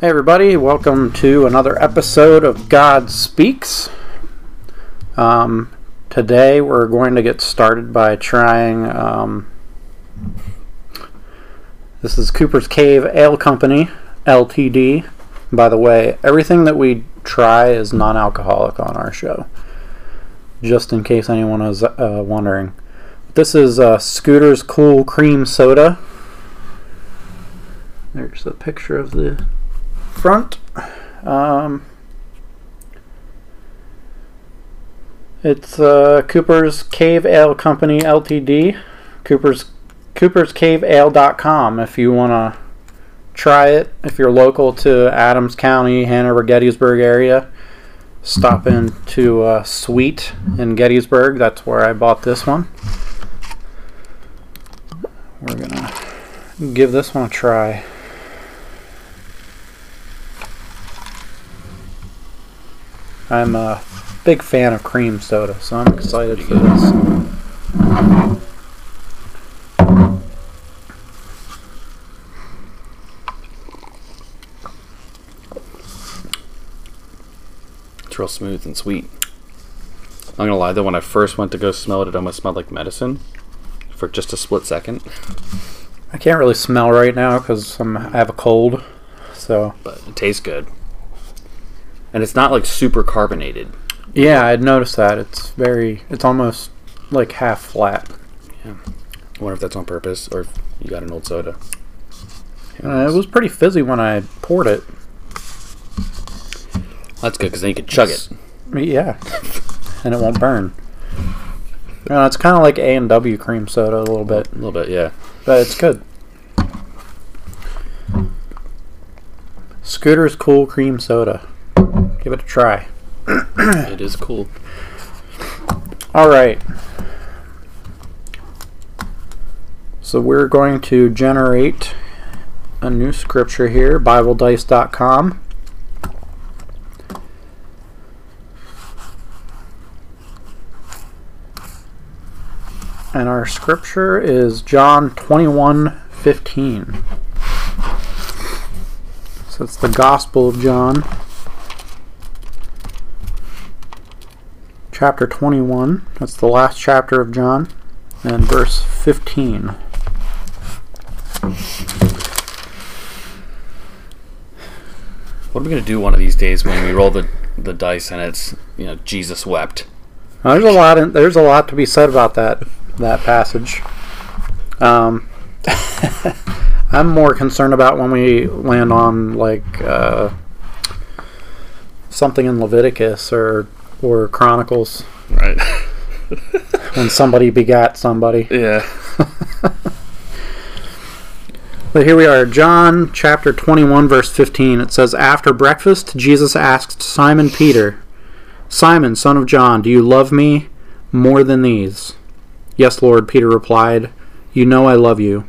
Hey, everybody, welcome to another episode of God Speaks. Um, today, we're going to get started by trying. Um, this is Cooper's Cave Ale Company, LTD. By the way, everything that we try is non alcoholic on our show, just in case anyone is uh, wondering. This is uh, Scooter's Cool Cream Soda. There's a picture of the front. Um, it's uh, Cooper's Cave Ale Company Ltd. Cooper's Cooper's Cave Ale.com if you want to try it. If you're local to Adams County, Hanover, Gettysburg area, stop in to uh, Sweet in Gettysburg. That's where I bought this one. We're gonna give this one a try. I'm a big fan of cream soda, so I'm excited for this. It's real smooth and sweet. I'm gonna lie though, when I first went to go smell it, it almost smelled like medicine for just a split second. I can't really smell right now because I have a cold. So But it tastes good. And it's not like super carbonated. yeah, I'd noticed that it's very. It's almost like half flat. Yeah. I wonder if that's on purpose or if you got an old soda. Uh, it was pretty fizzy when I poured it. That's good because then you can chug it. Yeah, and it won't burn. You know, it's kind of like A and W cream soda a little bit, A little bit, yeah. but it's good. Scooter's Cool Cream Soda. Give it a try. it is cool. All right. So we're going to generate a new scripture here, BibleDice.com. And our scripture is John 21 15. So it's the Gospel of John, chapter 21. That's the last chapter of John, and verse 15. What are we gonna do one of these days when we roll the, the dice and it's you know, Jesus wept? Now, there's a lot. In, there's a lot to be said about that that passage. Um, I'm more concerned about when we land on like uh, something in Leviticus or or Chronicles Right. when somebody begat somebody. yeah. But here we are, John chapter 21, verse 15. It says, After breakfast, Jesus asked Simon Peter, Simon, son of John, do you love me more than these? Yes, Lord, Peter replied, You know I love you.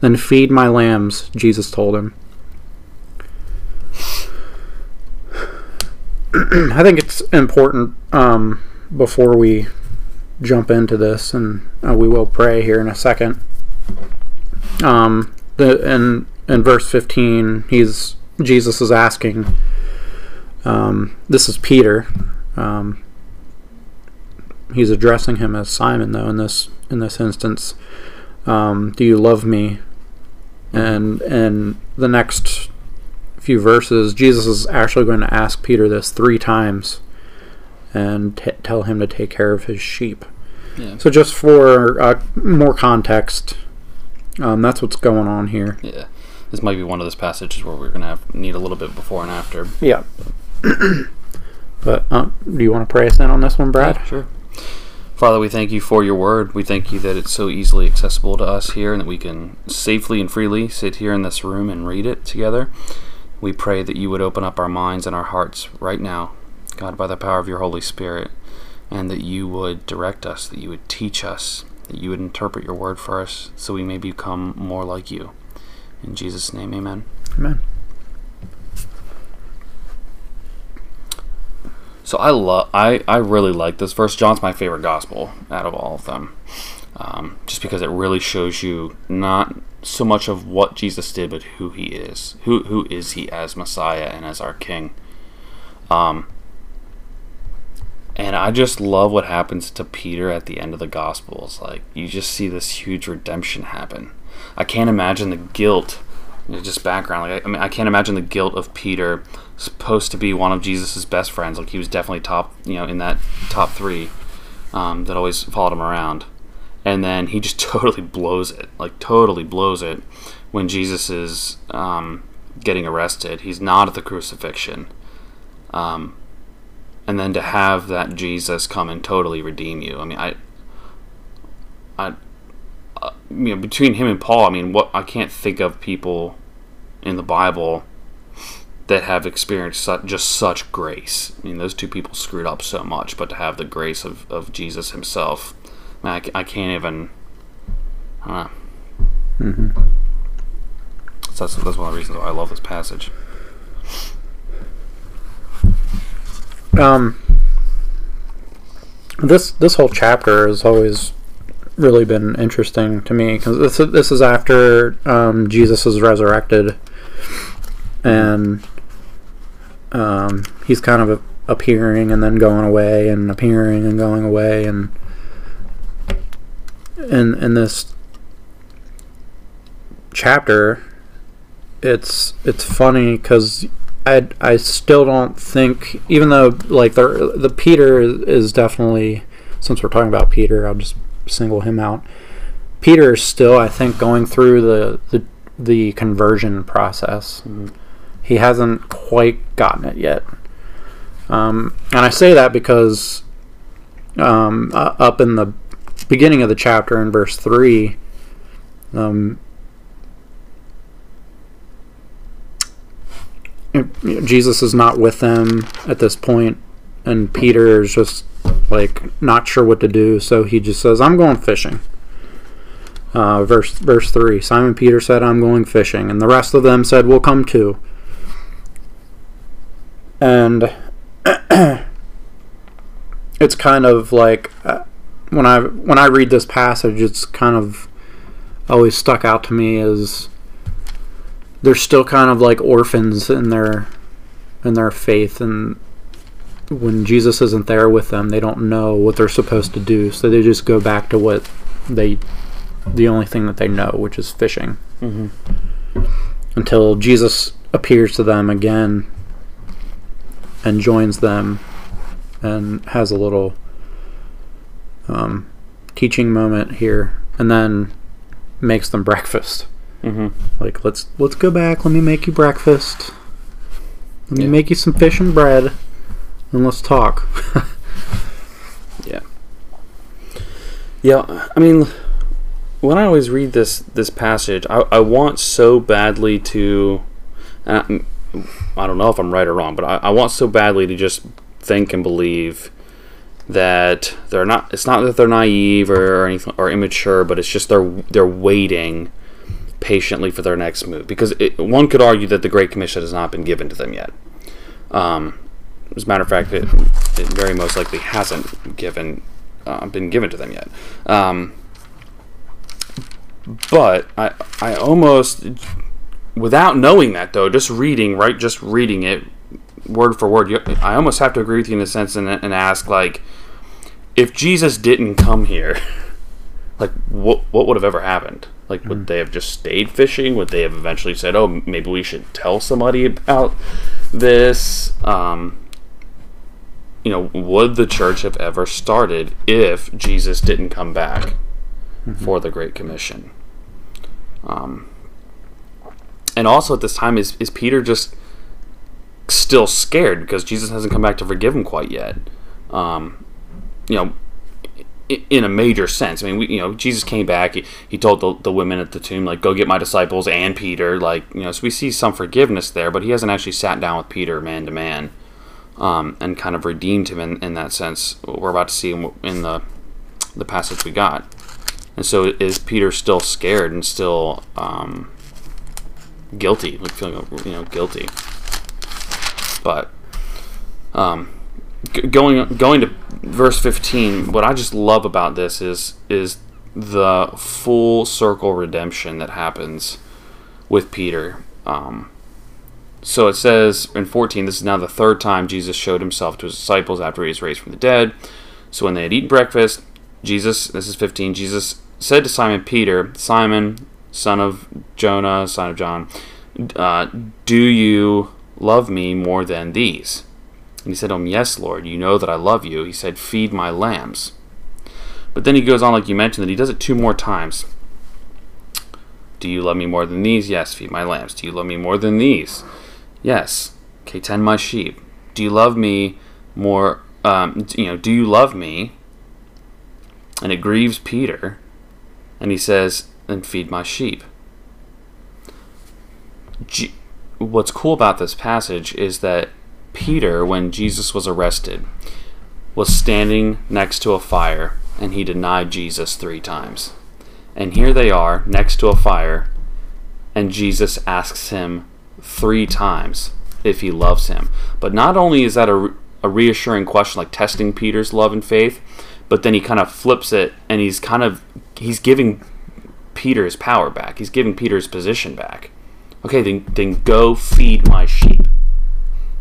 Then feed my lambs, Jesus told him. I think it's important um, before we jump into this, and uh, we will pray here in a second. Um, the in in verse 15 he's jesus is asking um, this is peter um, he's addressing him as simon though in this in this instance um, do you love me and and the next few verses jesus is actually going to ask peter this three times and t- tell him to take care of his sheep Yeah. so just for uh, more context um, that's what's going on here Yeah. This might be one of those passages where we're gonna need a little bit before and after. Yeah. but uh, do you want to pray us in on this one, Brad? Yeah, sure. Father, we thank you for your word. We thank you that it's so easily accessible to us here and that we can safely and freely sit here in this room and read it together. We pray that you would open up our minds and our hearts right now, God, by the power of your Holy Spirit, and that you would direct us, that you would teach us, that you would interpret your word for us so we may become more like you. In Jesus' name, amen. Amen. So I love I, I really like this verse. John's my favorite gospel out of all of them. Um, just because it really shows you not so much of what Jesus did, but who he is. Who who is he as Messiah and as our King? Um, and I just love what happens to Peter at the end of the Gospels. Like you just see this huge redemption happen. I can't imagine the guilt. Just background. Like I, mean, I can't imagine the guilt of Peter, supposed to be one of Jesus's best friends. Like he was definitely top, you know, in that top three um, that always followed him around and then he just totally blows it, like totally blows it when Jesus is um, getting arrested. He's not at the crucifixion, um, and then to have that Jesus come and totally redeem you. I mean, I, I, uh, you know, between him and Paul, I mean, what I can't think of people in the Bible that have experienced just such grace. I mean, those two people screwed up so much, but to have the grace of, of Jesus himself I, I can't even. I mm-hmm. So that's, that's one of the reasons why I love this passage. Um, this this whole chapter has always really been interesting to me because this this is after um, Jesus is resurrected, and um, he's kind of appearing and then going away and appearing and going away and in in this chapter, it's it's funny because I I still don't think even though like the the Peter is definitely since we're talking about Peter, I'll just single him out. Peter is still I think going through the the, the conversion process. Mm-hmm. He hasn't quite gotten it yet. Um, and I say that because um, uh, up in the beginning of the chapter in verse 3, um, Jesus is not with them at this point, and Peter is just like not sure what to do, so he just says, "I'm going fishing." Uh, verse verse three. Simon Peter said, "I'm going fishing," and the rest of them said, "We'll come too." And it's kind of like uh, when I when I read this passage, it's kind of always stuck out to me as they're still kind of like orphans in their in their faith and when Jesus isn't there with them, they don't know what they're supposed to do, so they just go back to what they the only thing that they know, which is fishing. Mm-hmm. Until Jesus appears to them again and joins them and has a little um, teaching moment here, and then makes them breakfast. Mm-hmm. Like let's let's go back. Let me make you breakfast. Let me yeah. make you some fish and bread, and let's talk. yeah. Yeah, I mean, when I always read this this passage, I, I want so badly to. I, I don't know if I'm right or wrong, but I, I want so badly to just think and believe that they're not it's not that they're naive or, or anything or immature but it's just they're they're waiting patiently for their next move. Because it, one could argue that the great commission has not been given to them yet. Um, as a matter of fact it, it very most likely hasn't given uh, been given to them yet. Um, but I, I almost without knowing that though just reading right just reading it word for word I almost have to agree with you in a sense and, and ask like if Jesus didn't come here, like what what would have ever happened? Like would mm. they have just stayed fishing? Would they have eventually said, "Oh, maybe we should tell somebody about this"? Um, you know, would the church have ever started if Jesus didn't come back mm-hmm. for the Great Commission? Um, and also at this time, is is Peter just still scared because Jesus hasn't come back to forgive him quite yet? Um, you know, in a major sense. I mean, we, you know, Jesus came back. He, he told the, the women at the tomb, like, go get my disciples and Peter. Like, you know, so we see some forgiveness there, but he hasn't actually sat down with Peter man to man um, and kind of redeemed him in, in that sense. We're about to see in the, the passage we got. And so is Peter still scared and still um, guilty, like feeling, you know, guilty. But, um, going going to verse 15 what i just love about this is is the full circle redemption that happens with Peter. Um, so it says in 14, this is now the third time Jesus showed himself to his disciples after he was raised from the dead. So when they had eaten breakfast, Jesus, this is 15, Jesus said to Simon Peter, Simon, son of Jonah, son of John, uh, do you love me more than these? And he said to him, Yes, Lord, you know that I love you. He said, Feed my lambs. But then he goes on, like you mentioned, that he does it two more times. Do you love me more than these? Yes, feed my lambs. Do you love me more than these? Yes. Okay, tend my sheep. Do you love me more? Um, you know, do you love me? And it grieves Peter, and he says, "Then feed my sheep." G- What's cool about this passage is that Peter, when Jesus was arrested, was standing next to a fire, and he denied Jesus three times. And here they are next to a fire, and Jesus asks him three times if he loves him. But not only is that a, a reassuring question, like testing Peter's love and faith, but then he kind of flips it and he's kind of he's giving Peter his power back. He's giving Peter his position back. Okay, then then go feed my sheep.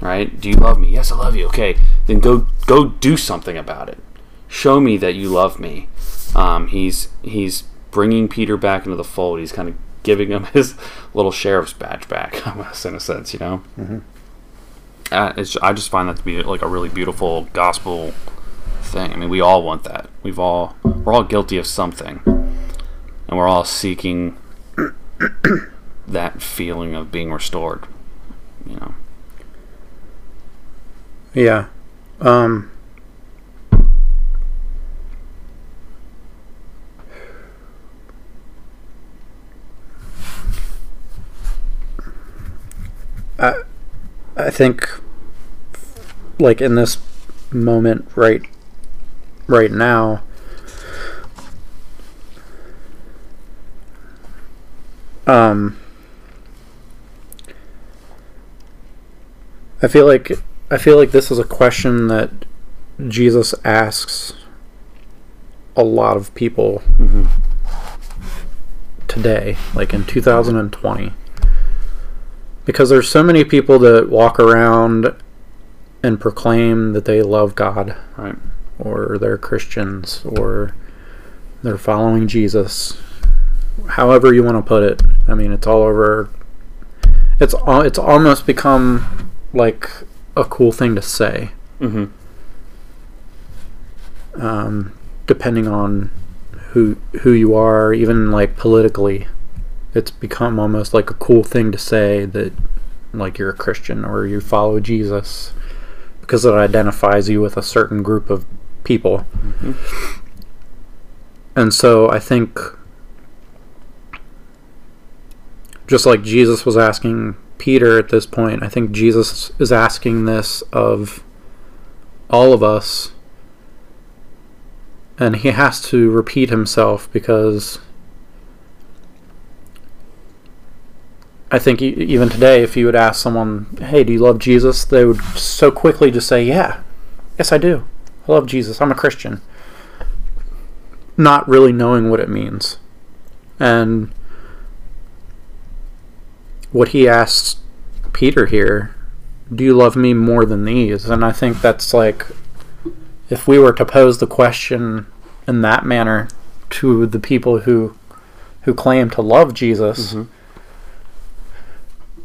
Right? Do you love me? Yes, I love you. Okay, then go go do something about it. Show me that you love me. Um, he's he's bringing Peter back into the fold. He's kind of giving him his little sheriff's badge back, almost in a sense, you know. Mm-hmm. Uh, it's, I just find that to be like a really beautiful gospel thing. I mean, we all want that. We've all we're all guilty of something, and we're all seeking that feeling of being restored. You know. Yeah. Um. I, I think, like in this moment right, right now, um, I feel like I feel like this is a question that Jesus asks a lot of people Mm-hmm. today, like in 2020. Because there's so many people that walk around and proclaim that they love God Right. or they're Christians or they're following Jesus. However you want to put it. I mean, it's all over it's it's almost become like a cool thing to say. Mm-hmm. um, depending on who who you are, even like politically, it's become almost like a cool thing to say that like you're a Christian or you follow Jesus because it identifies you with a certain group of people. And so I think just like Jesus was asking Peter at this point, I think Jesus is asking this of all of us and he has to repeat himself because I think even today, if you would ask someone, "Hey, do you love Jesus?" they would so quickly just say, "Yeah, yes, I do. I love Jesus. I'm a Christian," not really knowing what it means. And what he asks Peter here, "Do you love me more than these?" And I think that's like if we were to pose the question in that manner to the people who who claim to love Jesus, Mhm.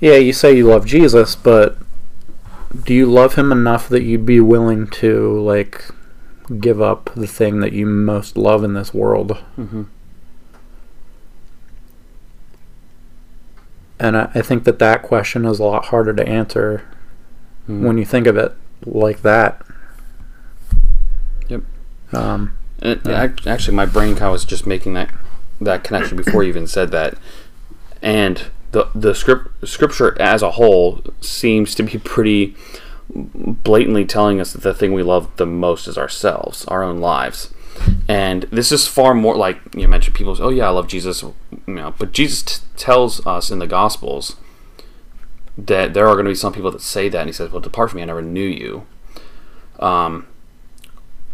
yeah, you say you love Jesus, but do you love him enough that you'd be willing to like give up the thing that you most love in this world? Mm-hmm. And I, I think that that question is a lot harder to answer Mm-hmm. when you think of it like that. Yep. Um, Yeah. ac- actually, my brain kind of was just making that that connection before you even said that, and the the script scripture as a whole seems to be pretty blatantly telling us that the thing we love the most is ourselves, our own lives. And this is far more like you mentioned. People say, "Oh yeah, I love Jesus," you know. But Jesus t- tells us in the Gospels that there are going to be some people that say that, and he says, "Well, depart from me, I never knew you." Um,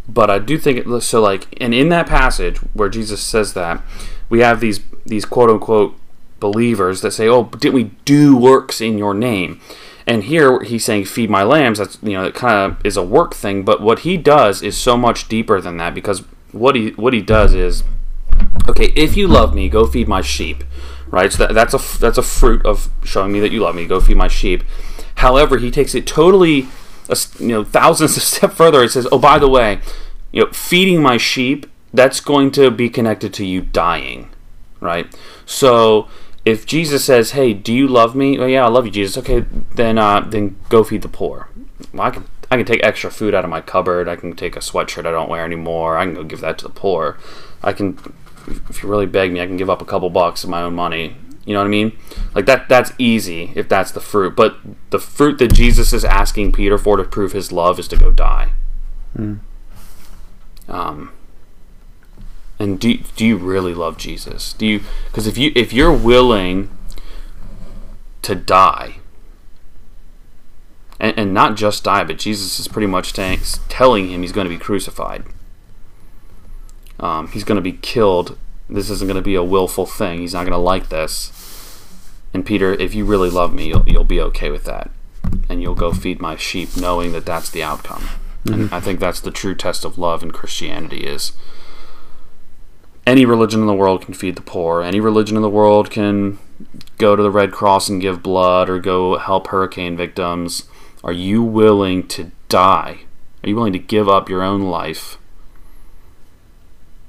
but I do think it so like and in that passage where Jesus says that we have these these quote unquote believers that say, "Oh, didn't we do works in your name?" And here he's saying, "Feed my lambs." That's you know, it kind of is a work thing, but what he does is so much deeper than that because what he what he does is, okay, if you love me, go feed my sheep, right? So that, that's a that's a fruit of showing me that you love me. Go feed my sheep. However, he takes it totally, you know, thousands of step further. It says, "Oh, by the way, you know, feeding my sheep." That's going to be connected to you dying, right? So if Jesus says, "Hey, do you love me?" Oh, yeah, I love you, Jesus. Okay, then uh, then go feed the poor. Well, I can I can take extra food out of my cupboard. I can take a sweatshirt I don't wear anymore. I can go give that to the poor. I can, if you really beg me, I can give up a couple bucks of my own money. You know what I mean? Like that. That's easy if that's the fruit. But the fruit that Jesus is asking Peter for to prove his love is to go die. Mm. Um, and do do you really love Jesus? Do you because if you if you're willing to die and, and not just die, but Jesus is pretty much t- telling him he's going to be crucified. Um, he's going to be killed. This isn't going to be a willful thing. He's not going to like this. And Peter, if you really love me, you'll, you'll be okay with that. And you'll go feed my sheep knowing that that's the outcome. Mm-hmm. And I think that's the true test of love in Christianity is any religion in the world can feed the poor. Any religion in the world can go to the Red Cross and give blood or go help hurricane victims. Are you willing to die? Are you willing to give up your own life?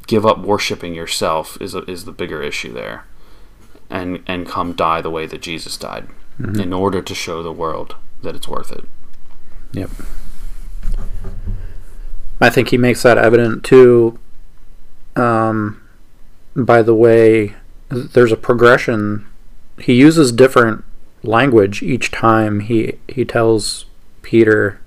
Give up worshiping yourself is a, is the bigger issue there, and and come die the way that Jesus died, mm-hmm. in order to show the world that it's worth it. Yep. I think he makes that evident too. Um, by the way, there's a progression. He uses different language each time he he tells Peter.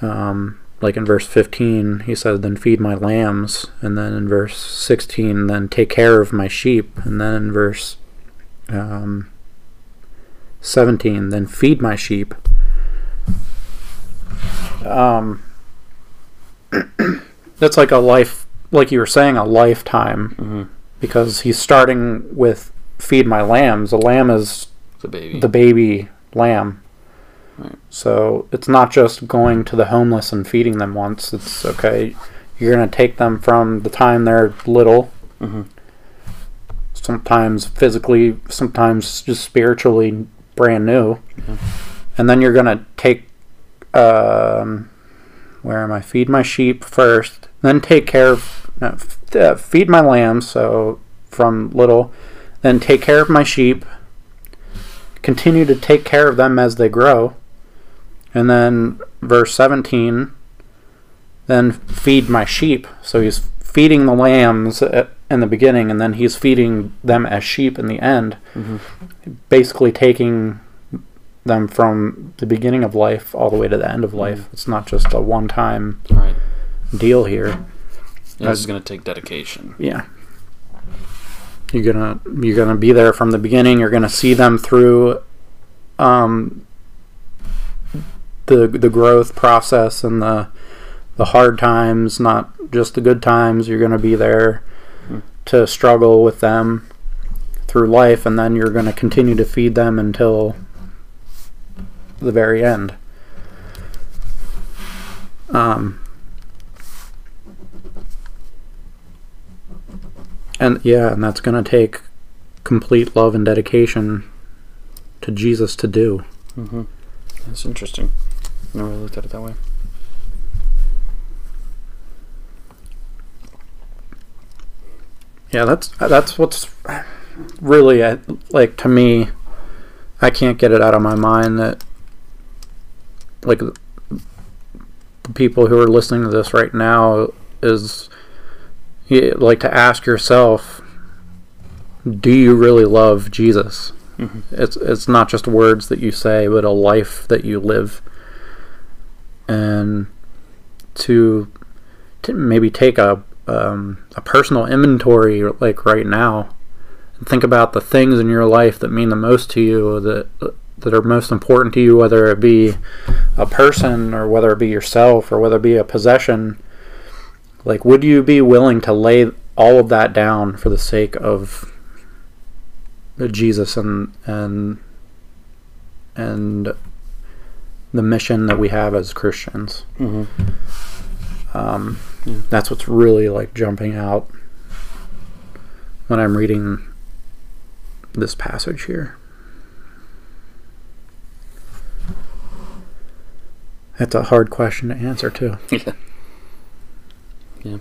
Um, like in verse 15, he says, "Then feed my lambs," and then in verse 16, "Then take care of my sheep," and then in verse um, 17, "Then feed my sheep." Um, that's like a life like you were saying, a lifetime mm-hmm. because he's starting with feed my lambs. A lamb is the baby, the baby lamb. Right. So it's not just going to the homeless and feeding them once. It's okay. You're going to take them from the time they're little, mm-hmm. sometimes physically, sometimes just spiritually brand new, and then you're going to take. Um, where am I? Feed my sheep first, then take care of uh, feed my lambs, so from little, then take care of my sheep, continue to take care of them as they grow, and then verse 17, then feed my sheep. So he's feeding the lambs in the beginning, and then he's feeding them as sheep in the end, mm-hmm. basically taking them from the beginning of life all the way to the end of life. Mm-hmm. It's not just a one time right. deal here. Yeah, this is going to take dedication. Yeah. You're gonna you're gonna be there from the beginning. You're gonna see them through um, the the growth process and the the hard times, not just the good times. You're gonna be there mm-hmm. to struggle with them through life, and then you're gonna continue to feed them until the very end. Um, And yeah, and that's going to take complete love and dedication to Jesus to do. Mm-hmm. That's interesting. Never really looked at it that way. Yeah, that's that's what's really uh, like to me. I can't get it out of my mind that like the people who are listening to this right now is like to ask yourself do you really love Jesus? Mm-hmm. It's it's not just words that you say, but a life that you live. And to, to maybe take a um, a personal inventory, like right now, and think about the things in your life that mean the most to you, that that are most important to you, whether it be a person or whether it be yourself or whether it be a possession, like would you be willing to lay all of that down for the sake of Jesus and and and the mission that we have as Christians? Mm-hmm. Um, Yeah. That's what's really like jumping out when I'm reading this passage here. That's a hard question to answer too. Yeah. Yeah.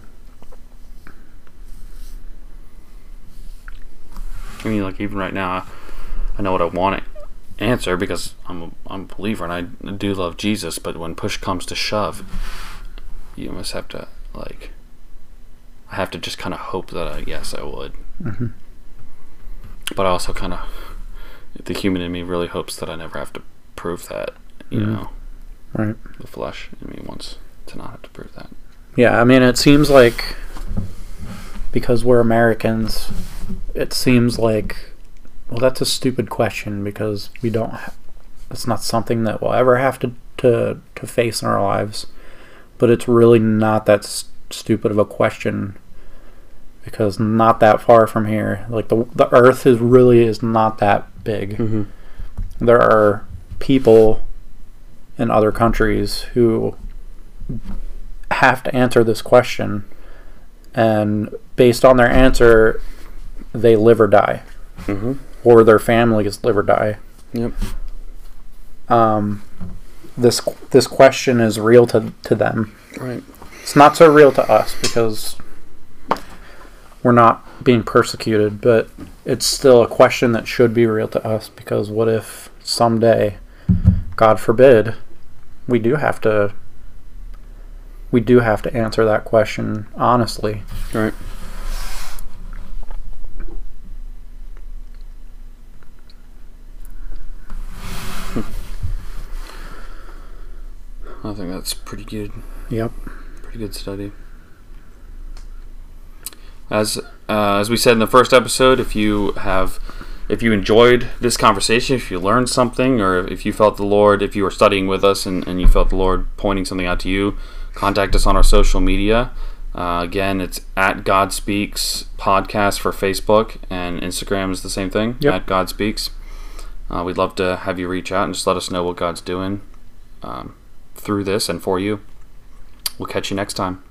I mean, like even right now, I know what I want to answer because I'm a, I'm a believer and I do love Jesus. But when push comes to shove, you must have to like. I have to just kind of hope that I yes I would, hmm but I also kind of the human in me really hopes that I never have to prove that. You Mhm. know, Right. the flesh in me wants to not have to prove that. Yeah, I mean, it seems like because we're Americans, it seems like well, that's a stupid question because we don't. Ha- it's not something that we'll ever have to to to face in our lives, but it's really not that s- stupid of a question because not that far from here, like the the Earth is really is not that big. Mm-hmm. There are people in other countries who have to answer this question and based on their answer they live or die Mm-hmm. Or their families live or die Yep. um, this this question is real to, to them Right. it's not so real to us because we're not being persecuted but it's still a question that should be real to us because what if someday god forbid we do have to we do have to answer that question honestly Right. I think that's pretty good. yep Pretty good study. As uh, as we said in the first episode, if you have if you enjoyed this conversation, if you learned something, or if you felt the Lord, if you were studying with us and, and you felt the Lord pointing something out to you, contact us on our social media. Uh, again, it's at God Speaks podcast for Facebook, and Instagram is the same thing Yep. at God Speaks. Uh, we'd love to have you reach out and just let us know what God's doing um, through this and for you. We'll catch you next time.